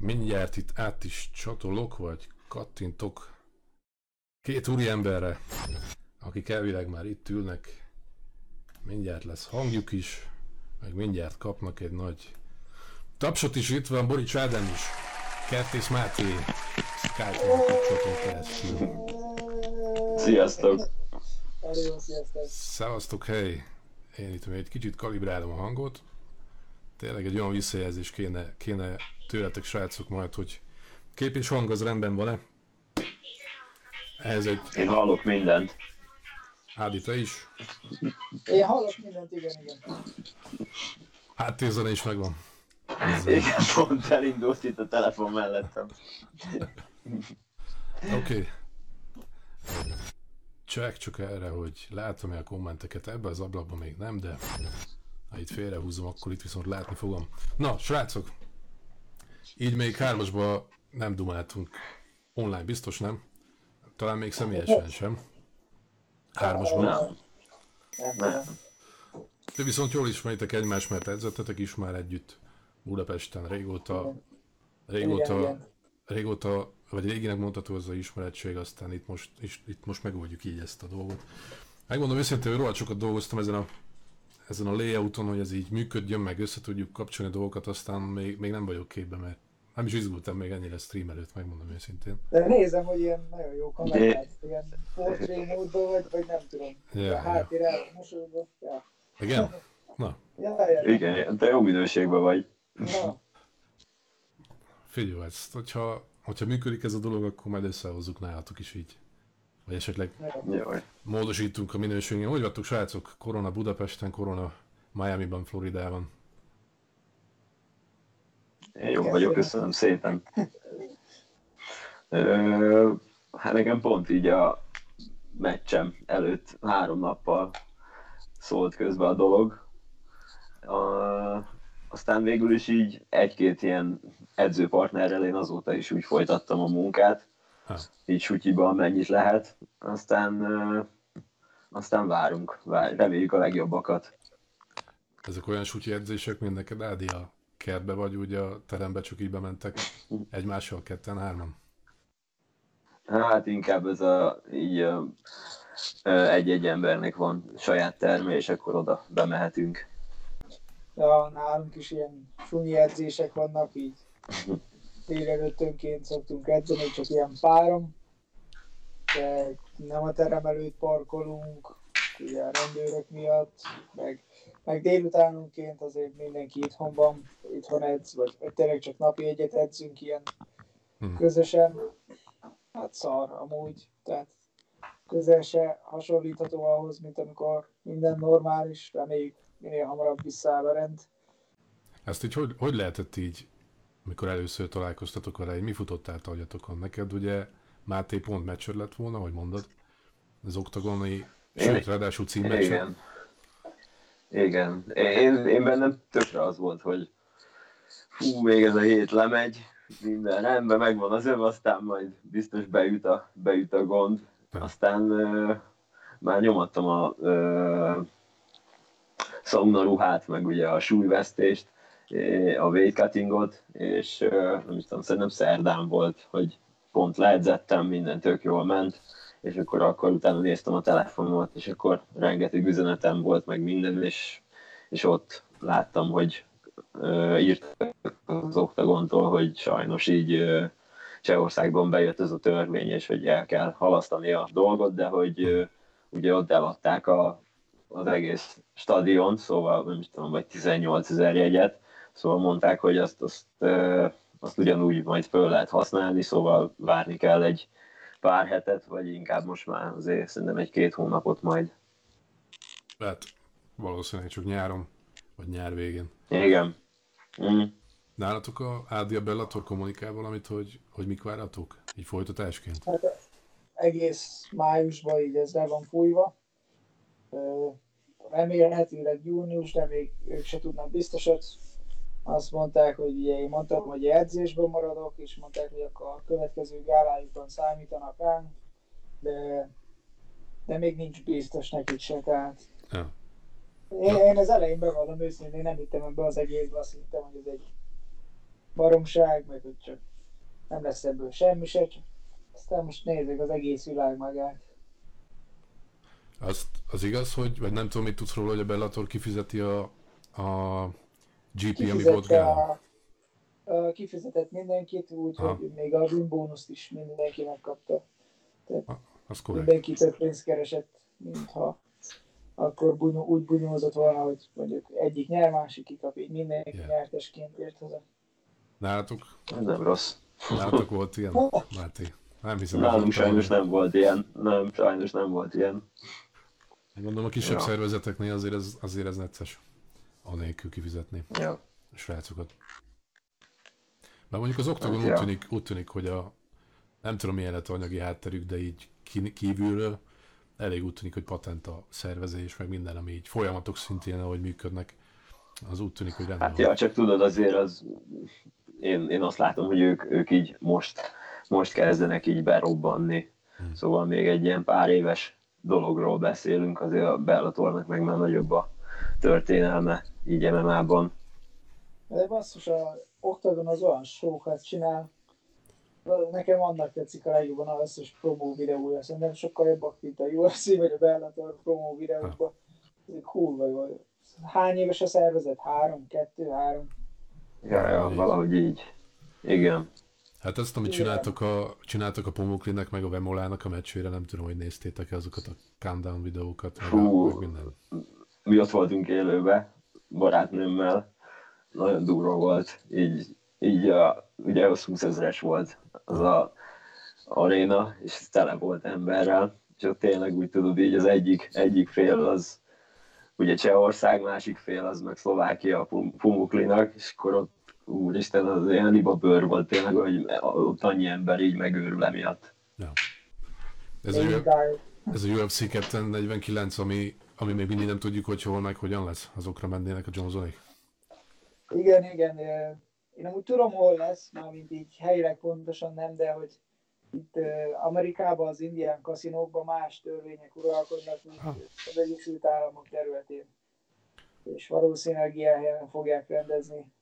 mindjárt itt át is csatolok, vagy kattintok két úri emberre, akik elvileg már itt ülnek. Mindjárt lesz hangjuk is, meg mindjárt kapnak egy nagy tapsot is. Itt van Borics Ádám is, Kertész Máté, Skype-on kapcsolaton keresztül. Sziasztok! Szevasztok, hely! Én itt még egy kicsit kalibrálom a hangot. Tényleg egy olyan visszajelzés kéne, kéne tőletek srácok majd, hogy kép és hang az rendben van-e? Ez egy... Én hallok mindent. Ádi, te is? Én hallok mindent, igen, igen. Hát tézene is megvan. Igen, pont elindult itt a telefon mellettem. Oké. Okay. Csak csak erre, hogy látom-e a kommenteket, ebbe az ablakban még nem, de ha itt félrehúzom, akkor itt viszont látni fogom. Na, srácok, így még hármasba nem dumáltunk. Online biztos nem? Talán még személyesen sem. Hármasban. Nem. Nem. De viszont jól ismeritek egymást, mert edzettetek is már együtt Budapesten régóta, régóta, régóta, vagy réginek mondható az a ismeretség, aztán itt most, itt most megoldjuk így ezt a dolgot. Megmondom őszintén, hogy rohadt sokat dolgoztam ezen a ezen a layouton, hogy ez így működjön, meg össze tudjuk kapcsolni a dolgokat, aztán még, még nem vagyok képben, mert nem is izgultam még ennyire stream előtt, megmondom őszintén. De nézem, hogy ilyen nagyon jó kamerát, ilyen portré módban vagy, vagy nem tudom. Ja, a háttér ja. mosolyogva. Ja. Igen? Na. Ja, ja. Igen, te jó minőségben vagy. Na. Figyelj, ezt, hogyha, hogyha működik ez a dolog, akkor majd összehozzuk nálatok is így. Vagy esetleg Jaj. módosítunk a minőségén. Hogy vagytok, srácok? Korona Budapesten, korona Miami-ban, Floridában. Én jó vagyok, köszönöm szépen. Ö, hát nekem pont így a meccsem előtt három nappal szólt közben a dolog. A, aztán végül is így egy-két ilyen edzőpartnerrel én azóta is úgy folytattam a munkát, ha. így sutyiba amennyit lehet. Aztán, aztán várunk, vár, reméljük a legjobbakat. Ezek olyan sutyi edzések, mint neked, Ádi, a kertbe vagy, ugye a terembe csak így bementek egymással, ketten, hárman? Hát inkább ez a, így egy-egy embernek van saját terme, és akkor oda bemehetünk. Ja, nálunk is ilyen sunyi edzések vannak, így délelőttönként szoktunk edzeni, csak ilyen párom, de nem a terem előtt parkolunk, ugye a rendőrök miatt, meg, meg délutánonként azért mindenki itthon van, itthon edz, vagy, vagy tényleg csak napi egyet edzünk ilyen hmm. közösen. Hát szar amúgy, tehát közel se hasonlítható ahhoz, mint amikor minden normális, reméljük minél hamarabb visszaáll a rend. Ezt így hogy, hogy lehetett így amikor először találkoztatok vele, mi futott át agyatokon? Neked ugye Máté pont meccsör lett volna, hogy mondod? Az oktagoni, sőt, ráadásul címmeccser. Igen. Igen. Én, én bennem tökre az volt, hogy fú, még ez a hét lemegy, minden rendben, megvan az öv, aztán majd biztos beüt a, beüt a gond. Aztán uh, már nyomattam a uh, szomna ruhát, meg ugye a súlyvesztést, a weight cuttingot, és nem is tudom, szerintem szerdán volt, hogy pont leedzettem, minden tök jól ment, és akkor, akkor utána néztem a telefonomat, és akkor rengeteg üzenetem volt, meg minden, és, és ott láttam, hogy uh, írt az oktagontól, hogy sajnos így uh, Csehországban bejött ez a törvény, és hogy el kell halasztani a dolgot, de hogy ugye ott eladták a, az egész stadion, szóval nem is tudom, vagy 18 ezer jegyet, Szóval mondták, hogy azt, azt, azt ugyanúgy majd föl lehet használni, szóval várni kell egy pár hetet, vagy inkább most már azért szerintem egy-két hónapot majd. Lehet valószínűleg csak nyáron, vagy nyár végén. Igen. Mm. Nálatok a Ádi a Bellator kommunikál valamit, hogy, hogy mik várhatók? Így folytatásként? Hát egész májusban így ez le van fújva. Remélhetőleg június, de még ők se tudnak biztosat azt mondták, hogy ugye én mondtam, hogy edzésben maradok, és mondták, hogy akkor a következő gálájukon számítanak rám, de, de még nincs biztos nekik se, tehát ja. én, én az elején bevallom őszintén, nem hittem ebbe az egészbe, azt hittem, hogy ez egy baromság, meg hogy csak nem lesz ebből semmi se, csak aztán most nézzük az egész világ magát. Azt, az igaz, hogy, vagy nem tudom, mit tudsz róla, hogy a Bellator kifizeti a, a GP, ami volt? A, a, kifizetett mindenkit, úgyhogy még a win bónuszt is mindenki megkapta. Tehát ha, az mindenki több pénzt keresett, mintha akkor bunyó, úgy bunyózott volna, hogy mondjuk egyik nyer, másik kikap, így mindenki yeah. nyertesként ért haza. Nálatok? Ez nem rossz. Nálatok volt ilyen, Máté? Nem hiszem. Nálunk sajnos nem volt ilyen. Nem, sajnos nem volt ilyen. Gondolom a kisebb ja. szervezeteknél azért ez, azért ez necces. Anélkül kifizetni ja. a srácokat. Mert mondjuk az Octagon ja. úgy, tűnik, úgy tűnik, hogy a nem tudom milyen lett anyagi hátterük, de így kívülről elég úgy tűnik, hogy patent a szervezés, meg minden, ami így folyamatok szintén, ahogy működnek, az úgy tűnik, hogy rendben Hát ja, csak tudod, azért az, én, én azt látom, hogy ők, ők így most, most kezdenek így berobbanni. Hmm. Szóval még egy ilyen pár éves dologról beszélünk, azért a Bellatornak meg már nagyobb a történelme így MMA-ban. De basszus, a Octagon az olyan sókat csinál, nekem annak tetszik a legjobban az összes promó videója, szerintem sokkal jobbak, mint a UFC vagy a Bellator promó videókban. Ez kurva jó. Hány éves a szervezet? Három, kettő, három? Ja, ja, valahogy így. Igen. Hát ezt, amit csináltok a, csináltok a Pomoklinek meg a Vemolának a meccsére, nem tudom, hogy néztétek -e azokat a countdown videókat, Fú, meg minden. Mi ott voltunk élőbe, barátnőmmel, nagyon durva volt, így, így a, ugye az 20 ezeres volt az a aréna, és tele volt emberrel, és ott tényleg úgy tudod, így az egyik, egyik fél az ugye Csehország, másik fél az meg Szlovákia a Pumuklinak, és akkor ott úristen, az ilyen liba bőr volt tényleg, hogy ott annyi ember így megőrül emiatt. Ja. Ez a, ez a UFC 249, ami, ami még mindig nem tudjuk, hogy hol meg hogyan lesz, azokra mennének a Johnsonék. Igen, igen. Én amúgy tudom, hol lesz, mármint így helyileg pontosan nem, de hogy itt Amerikában, az indián kaszinókban más törvények uralkodnak, mint az Egyesült Államok területén. És valószínűleg ilyen helyen fogják rendezni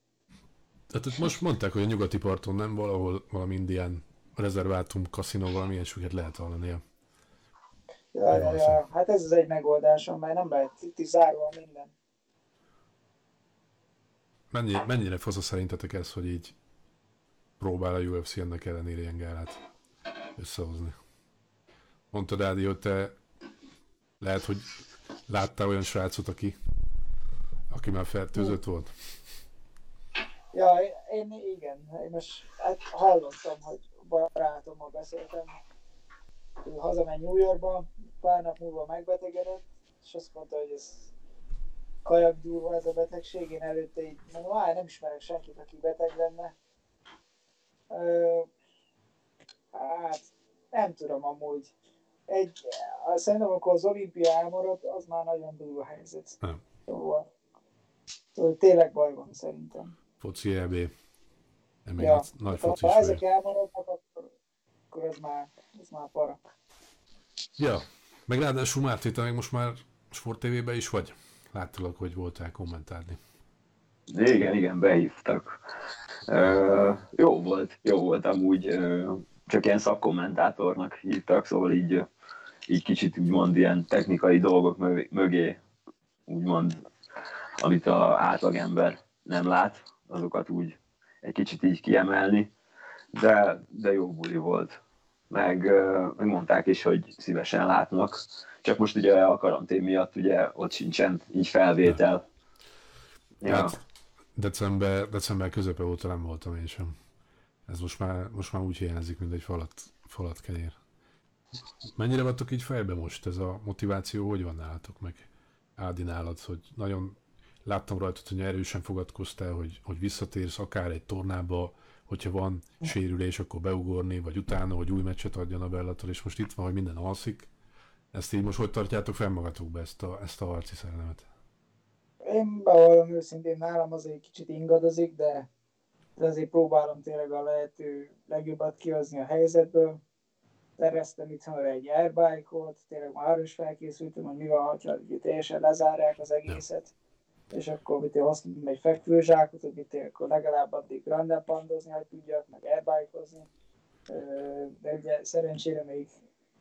tehát most mondták, hogy a nyugati parton nem valahol valami indián rezervátum, kaszinó, valamilyen süket lehet hallani. Hát ez az egy megoldás, mert nem lehet itt is zárva minden. Mennyi, mennyire fasz szerintetek ez, hogy így próbál a UFC ennek ellenére ilyen gálát összehozni? Mondtad, Ádi, hogy te lehet, hogy láttál olyan srácot, aki, aki már fertőzött volt? Ja, én igen, én most hát hallottam, hogy barátommal beszéltem, ő hazament New Yorkba, pár nap múlva megbetegedett, és azt mondta, hogy ez kajak durva ez a betegség, én előtte így mondom, áh, nem ismerek senkit, aki beteg lenne. Ö, hát nem tudom amúgy. Egy, szerintem akkor az olimpia elmaradt, az már nagyon durva helyzet. Nem. Szóval, szóval tényleg baj van szerintem foci EB. Még ja, nagy foci ha ezek elmaradnak, akkor, akkor ez már, ez már para. Ja, meg ráadásul Márti, te még most már Sport TV-be is vagy? Láttalak, hogy voltál kommentálni. Igen, igen, behívtak. Uh, jó volt, jó volt amúgy, uh, csak ilyen szakkommentátornak hívtak, szóval így, így kicsit úgymond ilyen technikai dolgok mögé, úgymond, amit a átlagember nem lát, azokat úgy egy kicsit így kiemelni, de, de jó buli volt. Meg, meg mondták is, hogy szívesen látnak, csak most ugye a karantén miatt ugye ott sincsen így felvétel. Ja. Hát, december, december közepe óta nem voltam én sem. Ez most már, most már úgy hiányzik, mint egy falat, falat kenyér. Mennyire vagytok így fejbe most? Ez a motiváció hogy van nálatok meg? Ádi nálad, hogy nagyon láttam rajtad, hogy erősen fogadkoztál, hogy, hogy visszatérsz akár egy tornába, hogyha van sérülés, akkor beugorni, vagy utána, hogy új meccset adjon a Bellator, és most itt van, hogy minden alszik. Ezt így most hogy tartjátok fenn magatokba, ezt a, ezt a harci szerelmet? Én bevallom őszintén, nálam azért kicsit ingadozik, de, de azért próbálom tényleg a lehető legjobbat kihozni a helyzetből. Tereztem itthonra egy airbike-ot, tényleg már is felkészültem, hogy mi van, ha teljesen lezárják az egészet. Ja és akkor mit hoztunk egy fekvőzsákot, hogy mit akkor legalább addig random pandozni, hogy tudjak, meg airbike De ugye szerencsére még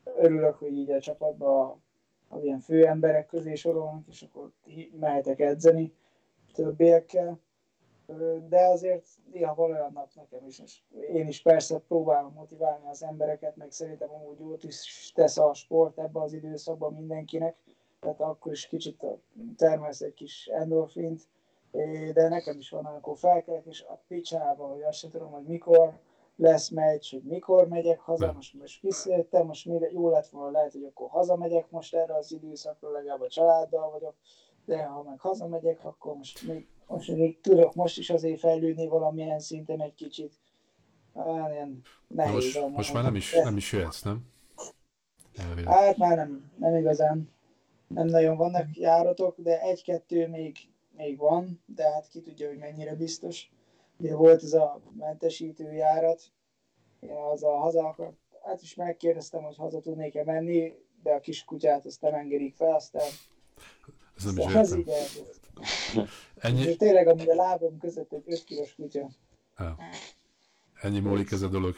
örülök, hogy így a csapatban az ilyen fő emberek közé sorolnak, és akkor mehetek edzeni többiekkel. De azért néha van olyan nap nekem is, és én is persze próbálom motiválni az embereket, meg szerintem amúgy jót is tesz a sport ebbe az időszakban mindenkinek, tehát akkor is kicsit termelsz egy kis endorfint, de nekem is van, amikor felkelek, és a picsába, hogy azt sem tudom, hogy mikor lesz meccs, hogy mikor megyek haza, most, most visszajöttem, most mire jó lett volna, lehet, hogy akkor hazamegyek most erre az időszakra, legalább a családdal vagyok, de ha meg hazamegyek, akkor most még, most még tudok most is azért fejlődni valamilyen szinten egy kicsit. Hát, ilyen nehéz. Most, most már nem is, nem is jöhetsz, nem? Elvileg. Hát már nem, nem igazán. Nem nagyon vannak járatok, de egy-kettő még, még van, de hát ki tudja, hogy mennyire biztos. Ugye volt ez a mentesítő járat, az a haza akart, hát is megkérdeztem, hogy haza tudnék-e menni, de a kis kutyát azt nem engedik fel, aztán ez nem is ez így Ennyi... Tényleg amúgy a lábom között egy 5 kilós kutya. Ja. Ennyi múlik ez a dolog.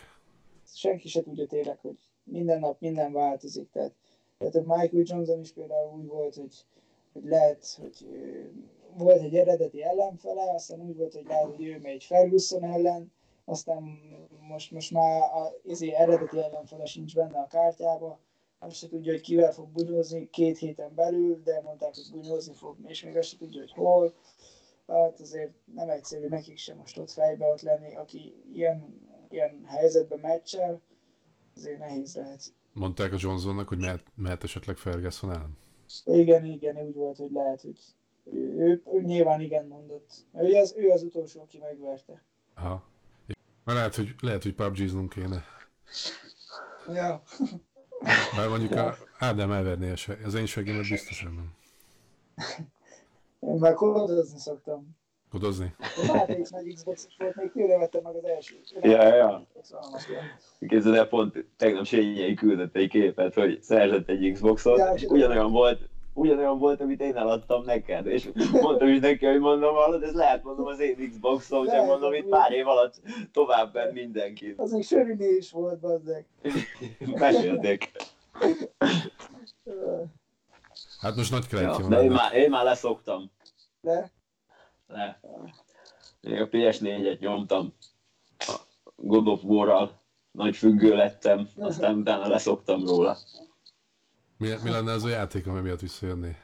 Senki se tudja tényleg, hogy minden nap minden változik. Tehát, tehát a Michael Johnson is például úgy volt, hogy, hogy lehet, hogy volt egy eredeti ellenfele, aztán úgy volt, hogy lehet, hogy ő megy Ferguson ellen, aztán most, most már az izé eredeti ellenfele sincs benne a kártyába, azt se tudja, hogy kivel fog bunyózni két héten belül, de mondták, hogy bunyózni fog, és még azt se tudja, hogy hol. Hát azért nem egyszerű nekik sem most ott fejbe ott lenni, aki ilyen, ilyen helyzetben meccsel, azért nehéz lehet. Mondták a Johnsonnak, hogy mehet, mehet esetleg Ferguson ellen? Igen, igen, úgy volt, hogy lehet, hogy ő, ő, ő nyilván igen mondott. Ő az, ő az utolsó, aki megverte. Aha. Már lehet, hogy, lehet, hogy pubg kéne. Ja. Mert mondjuk a Ádám elverné az én segémet biztosan nem. Én már kodozni szoktam. Kodozni? Hát egy nagy xbox volt, még tőle vettem meg az első. Ja, ja. Képzeld el, pont tegnap Sényei küldött egy képet, hogy szerzett egy Xboxot, ja, és ugyanolyan volt, ugyanolyan volt, amit én eladtam neked, és mondtam is neki, hogy mondom, hallod, ez lehet mondom az én Xboxom, sem mondom, itt pár év alatt tovább bent mindenkit. Az még Söriné is volt, bazdek. Mesélték. Hát most nagy keletje ja, De én már, én már leszoktam. Le? Le. Én a PS4-et nyomtam. A God of War-ral nagy függő lettem, aztán utána leszoktam róla. Mi, mi lenne az a játék, ami miatt visszajönné?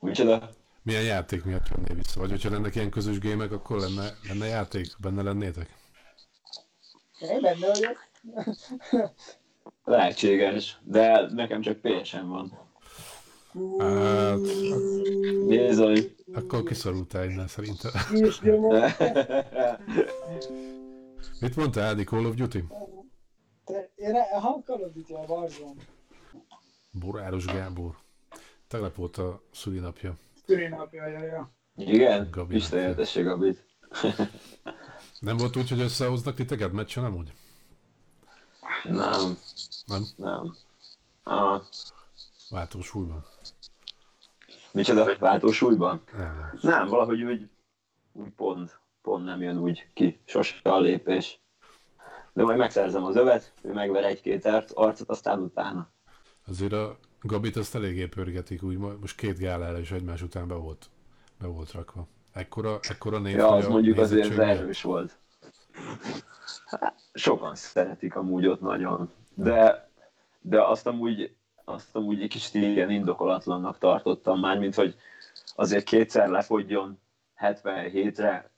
Micsoda? Milyen játék miatt jönné vissza? Vagy hogyha lennek ilyen közös gémek, akkor lenne, lenne játék? Benne lennétek? Én benne vagyok. Lehetséges, de nekem csak PSN van. Hát, Bizony. Akkor kiszorultál innen szerintem. Mit mondta Ádi Call of Duty? Te, én ha Call of Duty a Warzone. Boráros Gábor. Tegnap volt a szülinapja. Szülinapja, ja, ja. Igen? Gabi Isten éltesse Gabit. nem volt úgy, hogy összehoznak titeket meccsen, nem úgy? Nem. Nem? Nem. Ah. Váltósúlyban. Micsoda? Váltósúlyban? Nem. Nem, valahogy úgy, úgy pont, pont nem jön úgy ki, sose a lépés. De majd megszerzem az övet, ő megver egy-két arcot, aztán utána. Azért a Gabit azt eléggé pörgetik, úgy most két gálára is egymás után be volt, be volt rakva. Ekkora, ekkora név, Ja, az mondjuk azért erős volt. Hát, sokan szeretik amúgy ott nagyon, de, de azt amúgy, azt amúgy egy kicsit ilyen indokolatlannak tartottam már, mint hogy azért kétszer lefogjon 77-re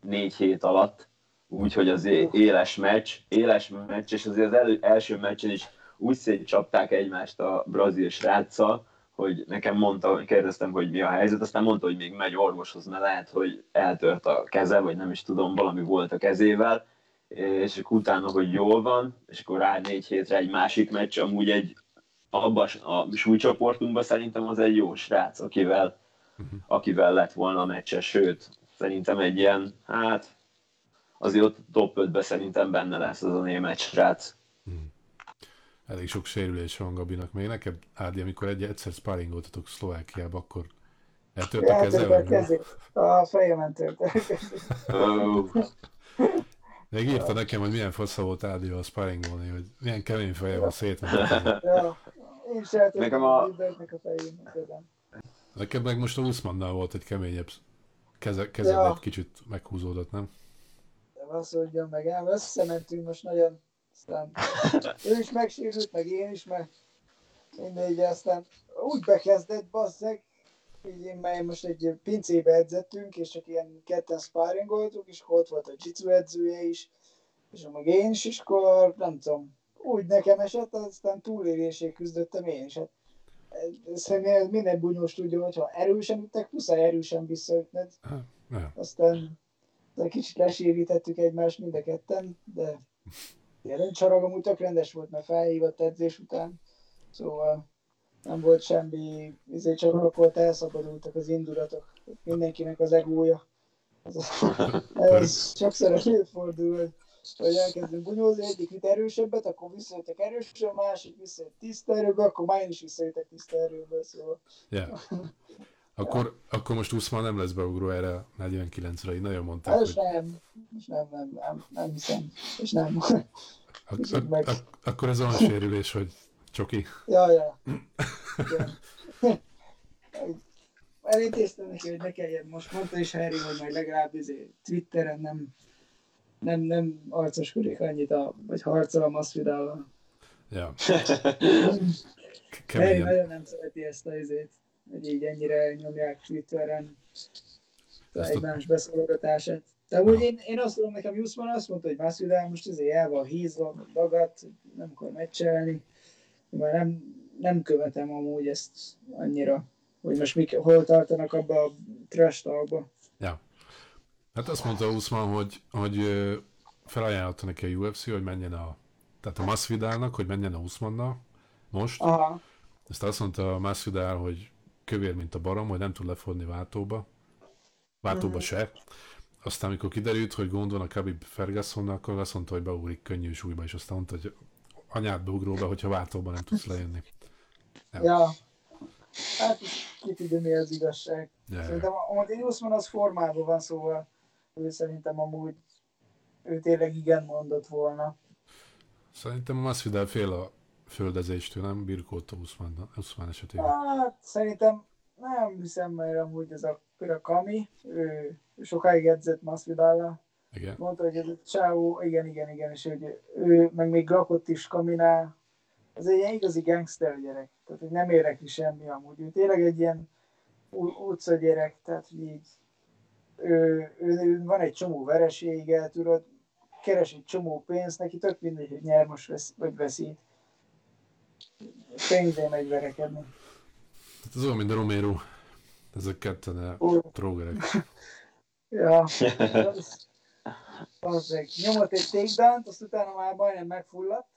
négy hét alatt, úgyhogy az éles meccs, éles meccs, és azért az elő, első meccsen is úgy szétcsapták egymást a brazil sráccal, hogy nekem mondta, hogy kérdeztem, hogy mi a helyzet, aztán mondta, hogy még megy orvoshoz, mert lehet, hogy eltört a keze, vagy nem is tudom, valami volt a kezével, és akkor utána, hogy jól van, és akkor rá négy hétre egy másik meccs, amúgy egy abban a súlycsoportunkban szerintem az egy jó srác, akivel, uh-huh. akivel lett volna a meccse, sőt, szerintem egy ilyen, hát azért ott top 5-be szerintem benne lesz az a német srác. Uh-huh elég sok sérülés van Gabinak. Még neked, Ádi, amikor egy, egyszer sparringoltatok Szlovákiába, akkor Eltört a keze? Eltörte a. A fejemen törte a kezét. Ó, Még írta nekem, hogy milyen fasza volt Ádival sparringolni, hogy milyen kemény feje van szét. Ja, én Nekem a a- fején. kezem. Neked meg most a Usmannal volt egy keményebb keze, kezed Ja. egy kicsit meghúzódott, nem? De azt mondjam meg, ám összementünk most nagyon, aztán ő is megsérült, meg én is, meg mindegy, aztán úgy bekezdett, basszeg, így én már most egy pincébe edzettünk, és csak ilyen ketten sparringoltuk, és ott volt a jitsu edzője is, és meg én is, és akkor nem tudom, úgy nekem esett, aztán túlélésig küzdöttem én is. Hát, szerintem minden bunyós tudja, hogy ha erősen ütnek, muszáj erősen visszaütned. Aztán de kicsit lesérítettük egymást mind a ketten, de ilyen csarag amúgy tök rendes volt, mert felhívott edzés után, szóval nem volt semmi, izé csak akkor elszabadultak az indulatok, mindenkinek az egója. Ez, ez sokszor előfordul, hogy- elkezdünk bunyózni, egyik üt erősebbet, akkor visszajöttek erősen, a másik visszajött tiszta erőből, akkor már én is visszajöttek tiszta erőből, szóval Yeah. Akkor, akkor most Usman nem lesz beugró erre a 49-re, így nagyon mondták, Hát hogy nem, nem, nem, nem, nem hiszem, és nem. ak- kicsit ak- meg- ak- akkor ez olyan sérülés, hogy csoki. Ja, ja. Igen. Elintéztem neki, hogy ne kelljen. Most mondta is Harry, hogy majd legalább izé, Twitteren nem, nem, nem arcoskodik annyit, a, vagy harcol a Masvidal-val. Ja. Keményen. nagyon nem szereti ezt a izét, hogy így ennyire nyomják Twitteren Ezt a- egymás beszólogatását. De úgy én, én azt tudom, nekem Jusman azt mondta, hogy Masvidal most azért el van hízva, dagat, nem akar meccselni. Már nem, nem követem amúgy ezt annyira, hogy most mik, hol tartanak abba a trash talkba. Ja. Hát azt mondta Usman, hogy, hogy felajánlotta neki a UFC, hogy menjen a, tehát a Masvidalnak, hogy menjen a Usmannal most. Aha, Ezt azt mondta a Masvidal, hogy kövér, mint a barom, hogy nem tud lefordni váltóba. Váltóba Mhm. se. Aztán, amikor kiderült, hogy gond van a Khabib Fergusonnal, akkor azt mondta, hogy beugrik könnyű súlyba, és aztán mondta, hogy anyád beugról be, hogyha váltóba nem tudsz lejönni. Ja. ja. Hát ki tudja mi az igazság. Ja. Szerintem egy Usman az formában van, szóval ő szerintem amúgy ő tényleg igen mondott volna. Szerintem a Masvidal fél a földezéstől, nem? Birkóta Usman, Usman esetében. Hát szerintem nem hiszem, mert amúgy ez a, például Kami, ő sokáig edzett Masvidal-la, Igen. mondta, hogy ez a csávó, igen, igen, igen, és hogy ő meg még lakott is Kaminál, az egy ilyen igazi gangster gyerek, tehát hogy nem érdekli semmi amúgy, ő tényleg egy ilyen utca gyerek, tehát hogy így ő, ő, ő, van egy csomó veresége, tudod, keres egy csomó pénzt, neki tök mindegy, hogy nyer most vesz, vagy veszít. Pénzé megy verekedni. Hát ez olyan, mint a Romero. Ezek ketten a trógerek. Ja, az, bazzeg. Nyomott egy takedown azt utána már majdnem megfulladt.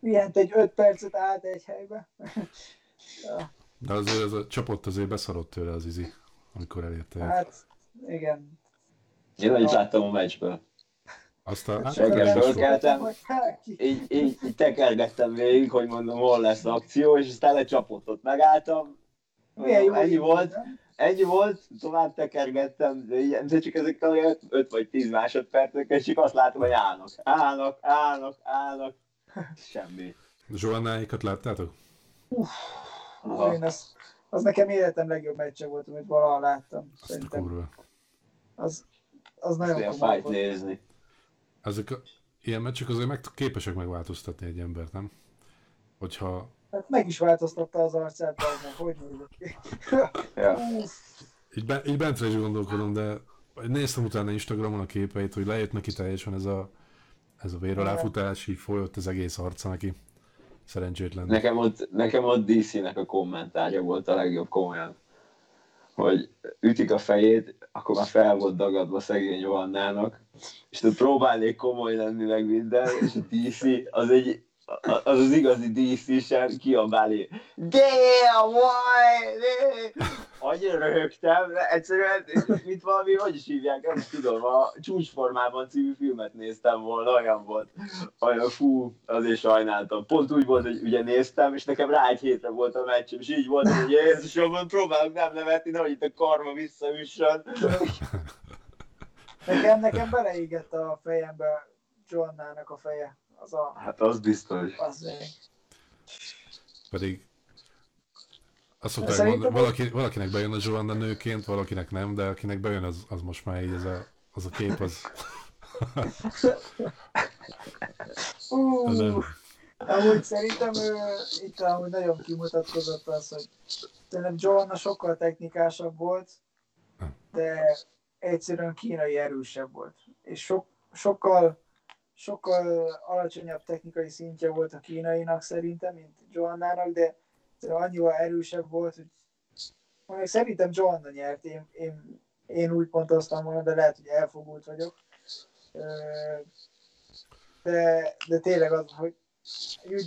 Pihent egy 5 percet állt egy helybe. ja, De azért az a csapat azért beszarott tőle az izi, amikor elérte. hát igen. Én annyit láttam a meccsből. Aztán, hát, Reggel fölkeltem. Így, így, így tekergettem végig, hogy mondom, hol lesz akció, és aztán lecsapott ott. Megálltam, Milyen jó ennyi volt, nem? ennyi volt, tovább tekergettem, de, ilyen, de csak ezek a 5 vagy 10 másodpercek, és csak azt látom, hogy állnak, állnak, állnak, állnak. Semmi. Zsoannáikat láttátok? Aha. Én az, az nekem életem legjobb meccse volt, amit valaha láttam. Azt Szerintem kurva. az, az nagyon Ilyen komoly volt. nézni. Ezek a, ilyen meccsek azért meg, képesek megváltoztatni egy embert, nem? Hogyha Hát meg is változtatta az arcát, bazdmeg, hogy nézett ki. Ja. Így, be, így bentre is gondolkodom, de néztem utána Instagramon a képeit, hogy lejött neki teljesen ez a, ez a vér aláfutás, így folyott az egész arca neki. Szerencsétlen. Nekem ott, nekem ott DC-nek a kommentárja volt a legjobb komolyan. Hogy ütik a fejét, akkor már fel volt dagadva szegény Johannának, és tudod, próbálnék komoly lenni meg minden, és a DC az egy az az igazi DC sem kiabálni. Damn, why? annyira röhögtem, de egyszerűen, mint valami, hogy is hívják, nem tudom, a Csúcsformában című filmet néztem volna, olyan volt. Olyan fú, azért sajnáltam. Pont úgy volt, hogy ugye néztem, és nekem rá egy hétre volt a meccsem, és így volt, hogy Jézusom, próbálok nem nevetni, nehogy itt a karma visszaüssön. Nekem, nekem beleégett a fejembe Joannának a feje. Az a... Hát az biztos. Az Pedig azt szokták mondani, valaki, valakinek bejön a Joanna nőként, valakinek nem, de akinek bejön, az, az most már így, ez a, az a kép, az... uh, amúgy szerintem ő itt amúgy nagyon kimutatkozott az, hogy szerintem Joanna sokkal technikásabb volt, de egyszerűen kínai erősebb volt. És sok, sokkal, sokkal alacsonyabb technikai szintje volt a kínainak szerintem, mint Joannának, de annyival erősebb volt, hogy mondjuk szerintem Joanna nyert, én, én, én úgy pontoztam volna, de lehet, hogy elfogult vagyok. De, de tényleg az, hogy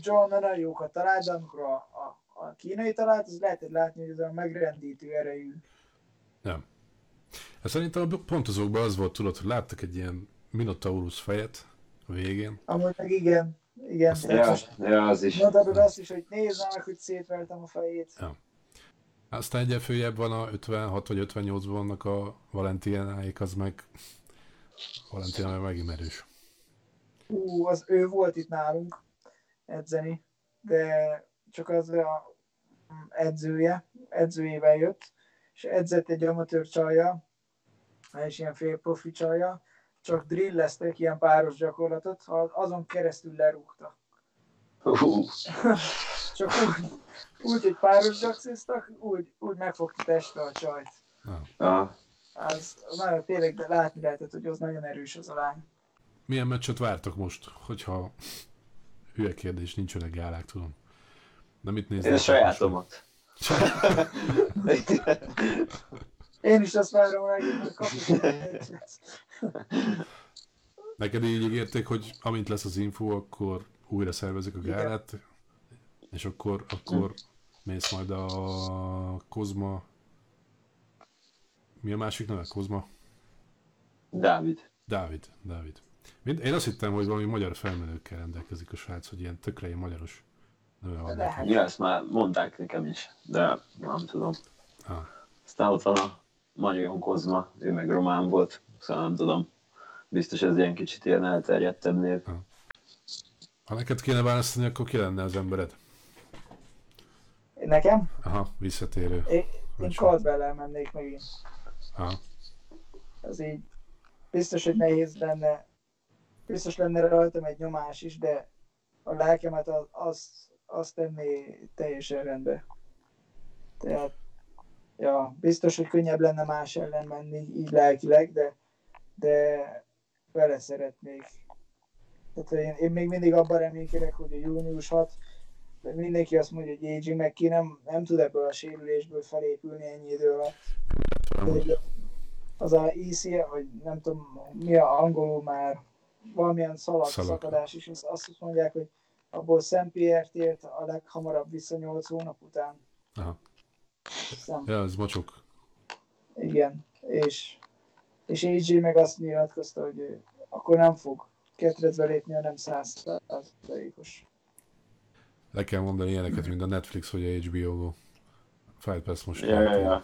Joanna nagyon jókat talált, de amikor a, a, a kínai talált, az lehetett látni, hogy ez a megrendítő erejű. Nem. Hát szerintem a pontozókban az volt, tudod, hogy láttak egy ilyen Minotaurus fejet a végén. Amúgy meg igen, igen. Ja, most, ja, az is. Mondtad azt is, hogy nézd meg, hogy szétvertem a fejét. Ja. Aztán egyen följebb van a 56 vagy 58 vannak a Valentináik, az meg Valentina meg megint erős. Ú, az ő volt itt nálunk edzeni, de csak az a edzője, edzőjével jött, és edzett egy amatőr csajja, és ilyen fél profi csajja, csak drilleztek ilyen páros gyakorlatot, azon keresztül lerúgta. Uh. csak úgy, úgy, hogy páros gyaksziztak, úgy, úgy megfogta testre a csajt. Ah. Az nagyon tényleg, de látni lehetett, hogy az nagyon erős az a lány. Milyen meccset vártok most, hogyha hülye kérdés, nincs öreg gálák, tudom. De mit néznek? Én a sajátomat. Én is azt várom hogy kapjuk. Neked így ígérték, hogy amint lesz az info, akkor újra szervezik a gálát, Igen. és akkor, akkor mész majd a Kozma... Mi a másik neve? Kozma? Dávid. Dávid, Dávid. Mind, én azt hittem, hogy valami magyar felmenőkkel rendelkezik a srác, hogy ilyen tökre ilyen magyaros neve van. De, ja, ezt már mondták nekem is, de nem tudom. Ah. Aztán ott van a Marion Kozma, ő meg román volt, szóval nem tudom. Biztos ez ilyen kicsit ilyen elterjedtebb név. Ha. neked kéne választani, akkor ki lenne az embered? Nekem? Aha, visszatérő. Én, én Caldwell-el mennék megint. Aha. Az így biztos, hogy nehéz lenne, biztos lenne rajtam egy nyomás is, de a lelkemet az, az, azt tenné teljesen rendbe. Tehát ja, biztos, hogy könnyebb lenne más ellen menni, így lelkileg, de, de vele szeretnék. Tehát én, én még mindig abban reménykedek, hogy a június 6, de mindenki azt mondja, hogy AJ meg ki nem, nem tud ebből a sérülésből felépülni ennyi idő alatt. De az a ECA, vagy nem tudom, mi a angolul már, valamilyen szalag, szalag. szakadás is, azt, mondják, hogy abból Szentpiért ért a leghamarabb vissza 8 hónap után. Aha. Szem. Ja, ez mocsok. Igen, és, és AJ meg azt nyilatkozta, hogy ő akkor nem fog ketrecbe lépni, hanem százszerékos. Le kell mondani ilyeneket, mint a Netflix vagy a HBO Go. Fight Pass most. Ja, ja, ja.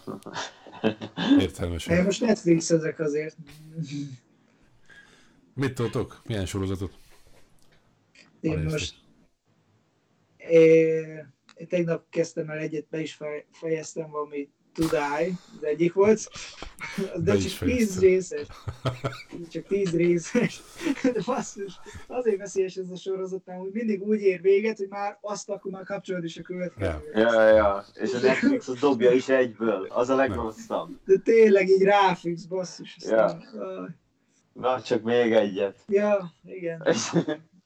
Értelmesen. Én most Netflix ezek azért. Mit toltok? Milyen sorozatot? Én most... Én tegnap kezdtem el egyet, be is fejeztem valami Tudály, az egyik volt, de csak tíz részes. Csak tíz részes. De basszus, azért veszélyes ez a sorozat, mert úgy mindig úgy ér véget, hogy már azt akkor már kapcsolod is a következő. Ja, ja, ja. És a Netflix az dobja is egyből, az a legrosszabb. De tényleg így ráfüggsz, basszus. Ja. Na, csak még egyet. Ja, igen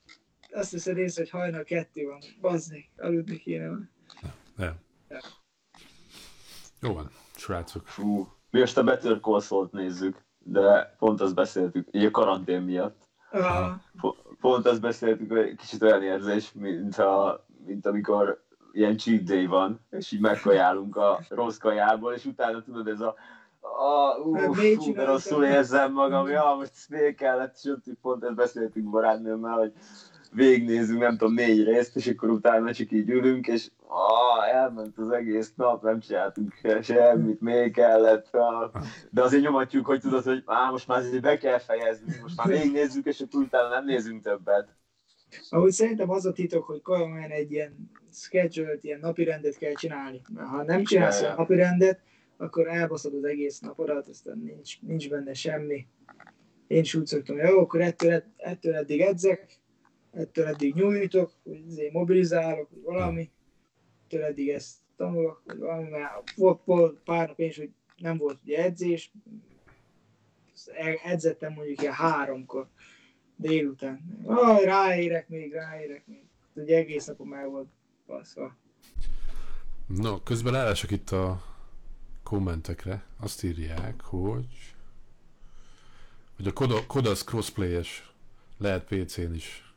azt hiszed észre, hogy hajnal kettő van. Bazzik, aludni kéne van. Nem. Ja. Jó van, srácok. Fú, mi most a Better Call Saul-t nézzük, de pont azt beszéltük, így a karantén miatt. Aha. Pont azt beszéltük, hogy kicsit olyan érzés, mint, a, mint amikor ilyen cheat day van, és így megkajálunk a rossz kajából, és utána tudod, ez a a, uh, fú, de rosszul érzem magam, ja, most még kellett, sőt, pont ezt beszéltünk barátnőmmel, hogy végignézzünk, nem tudom, négy részt, és akkor utána csak így ülünk, és ah, elment az egész nap, nem csináltunk semmit, még kellett, de azért nyomatjuk, hogy tudod, hogy á, most már azért be kell fejezni, most már végignézzük, és akkor utána nem nézünk többet. Ahogy szerintem az a titok, hogy komolyan egy ilyen schedule ilyen napi rendet kell csinálni. Mert ha nem csinálsz a napi rendet, akkor elbaszod az egész napodat, aztán nincs, nincs benne semmi. Én is úgy szoktam, jó, akkor ettől, ettől eddig edzek, ettől eddig nyújtok, hogy azért mobilizálok, vagy valami, ettől eddig ezt tanulok, vagy valami, mert volt pár nap én is, hogy nem volt ugye edzés, edzettem mondjuk ilyen háromkor délután. Ah, ráérek még, ráérek még. Ugye egész napom meg volt baszva. No, közben elesek itt a kommentekre. Azt írják, hogy hogy a Kodas crossplay-es lehet PC-n is.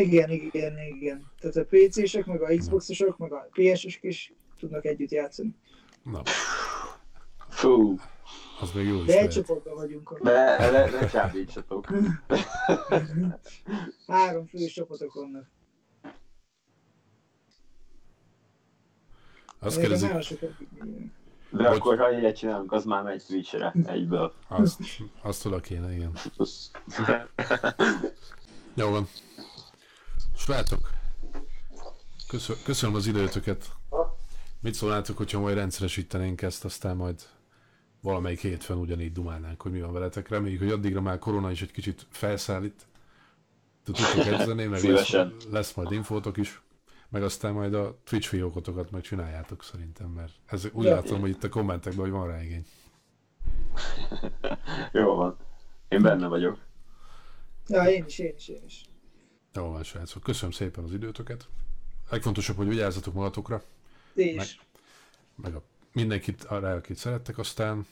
Igen, igen, igen. Tehát a PC-sek, meg a Xbox-osok, meg a PS-osok is tudnak együtt játszani. Na. Fú. Az még jó is De egy csoportban vagyunk. De ne, ne csábítsatok. Három fős csapatok vannak. Azt kérdezik, de hogy... akkor, ha ilyet csinálunk, az már megy Twitch-re egyből. Azt, azt oda kéne, igen. Jó van. Srácok, köszönöm az időtöket. Mit szólnátok, hogyha majd rendszeresítenénk ezt, aztán majd valamelyik hétfőn ugyanígy dumálnánk, hogy mi van veletek. Reméljük, hogy addigra már korona is egy kicsit felszállít. Tudtok edzeni, meg lesz, lesz majd infótok is meg aztán majd a Twitch fiókotokat meg csináljátok szerintem, mert ez úgy ja, látom, hogy itt a kommentekben, hogy van rá igény. Jó van. Én benne vagyok. Ja, én is, én is, én is. Jó van, srácok. Köszönöm szépen az időtöket. Legfontosabb, hogy vigyázzatok magatokra. És. Meg, meg a, mindenkit arra, akit szerettek, aztán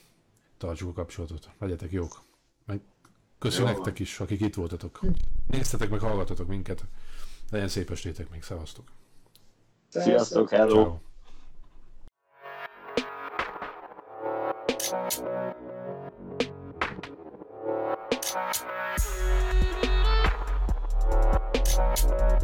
tartsuk a kapcsolatot. Legyetek jók. Meg köszönöm nektek is, akik itt voltatok. Néztetek meg, hallgatotok minket. Legyen szép estétek még, szevasztok! Sziasztok, hello! Ciao. Thank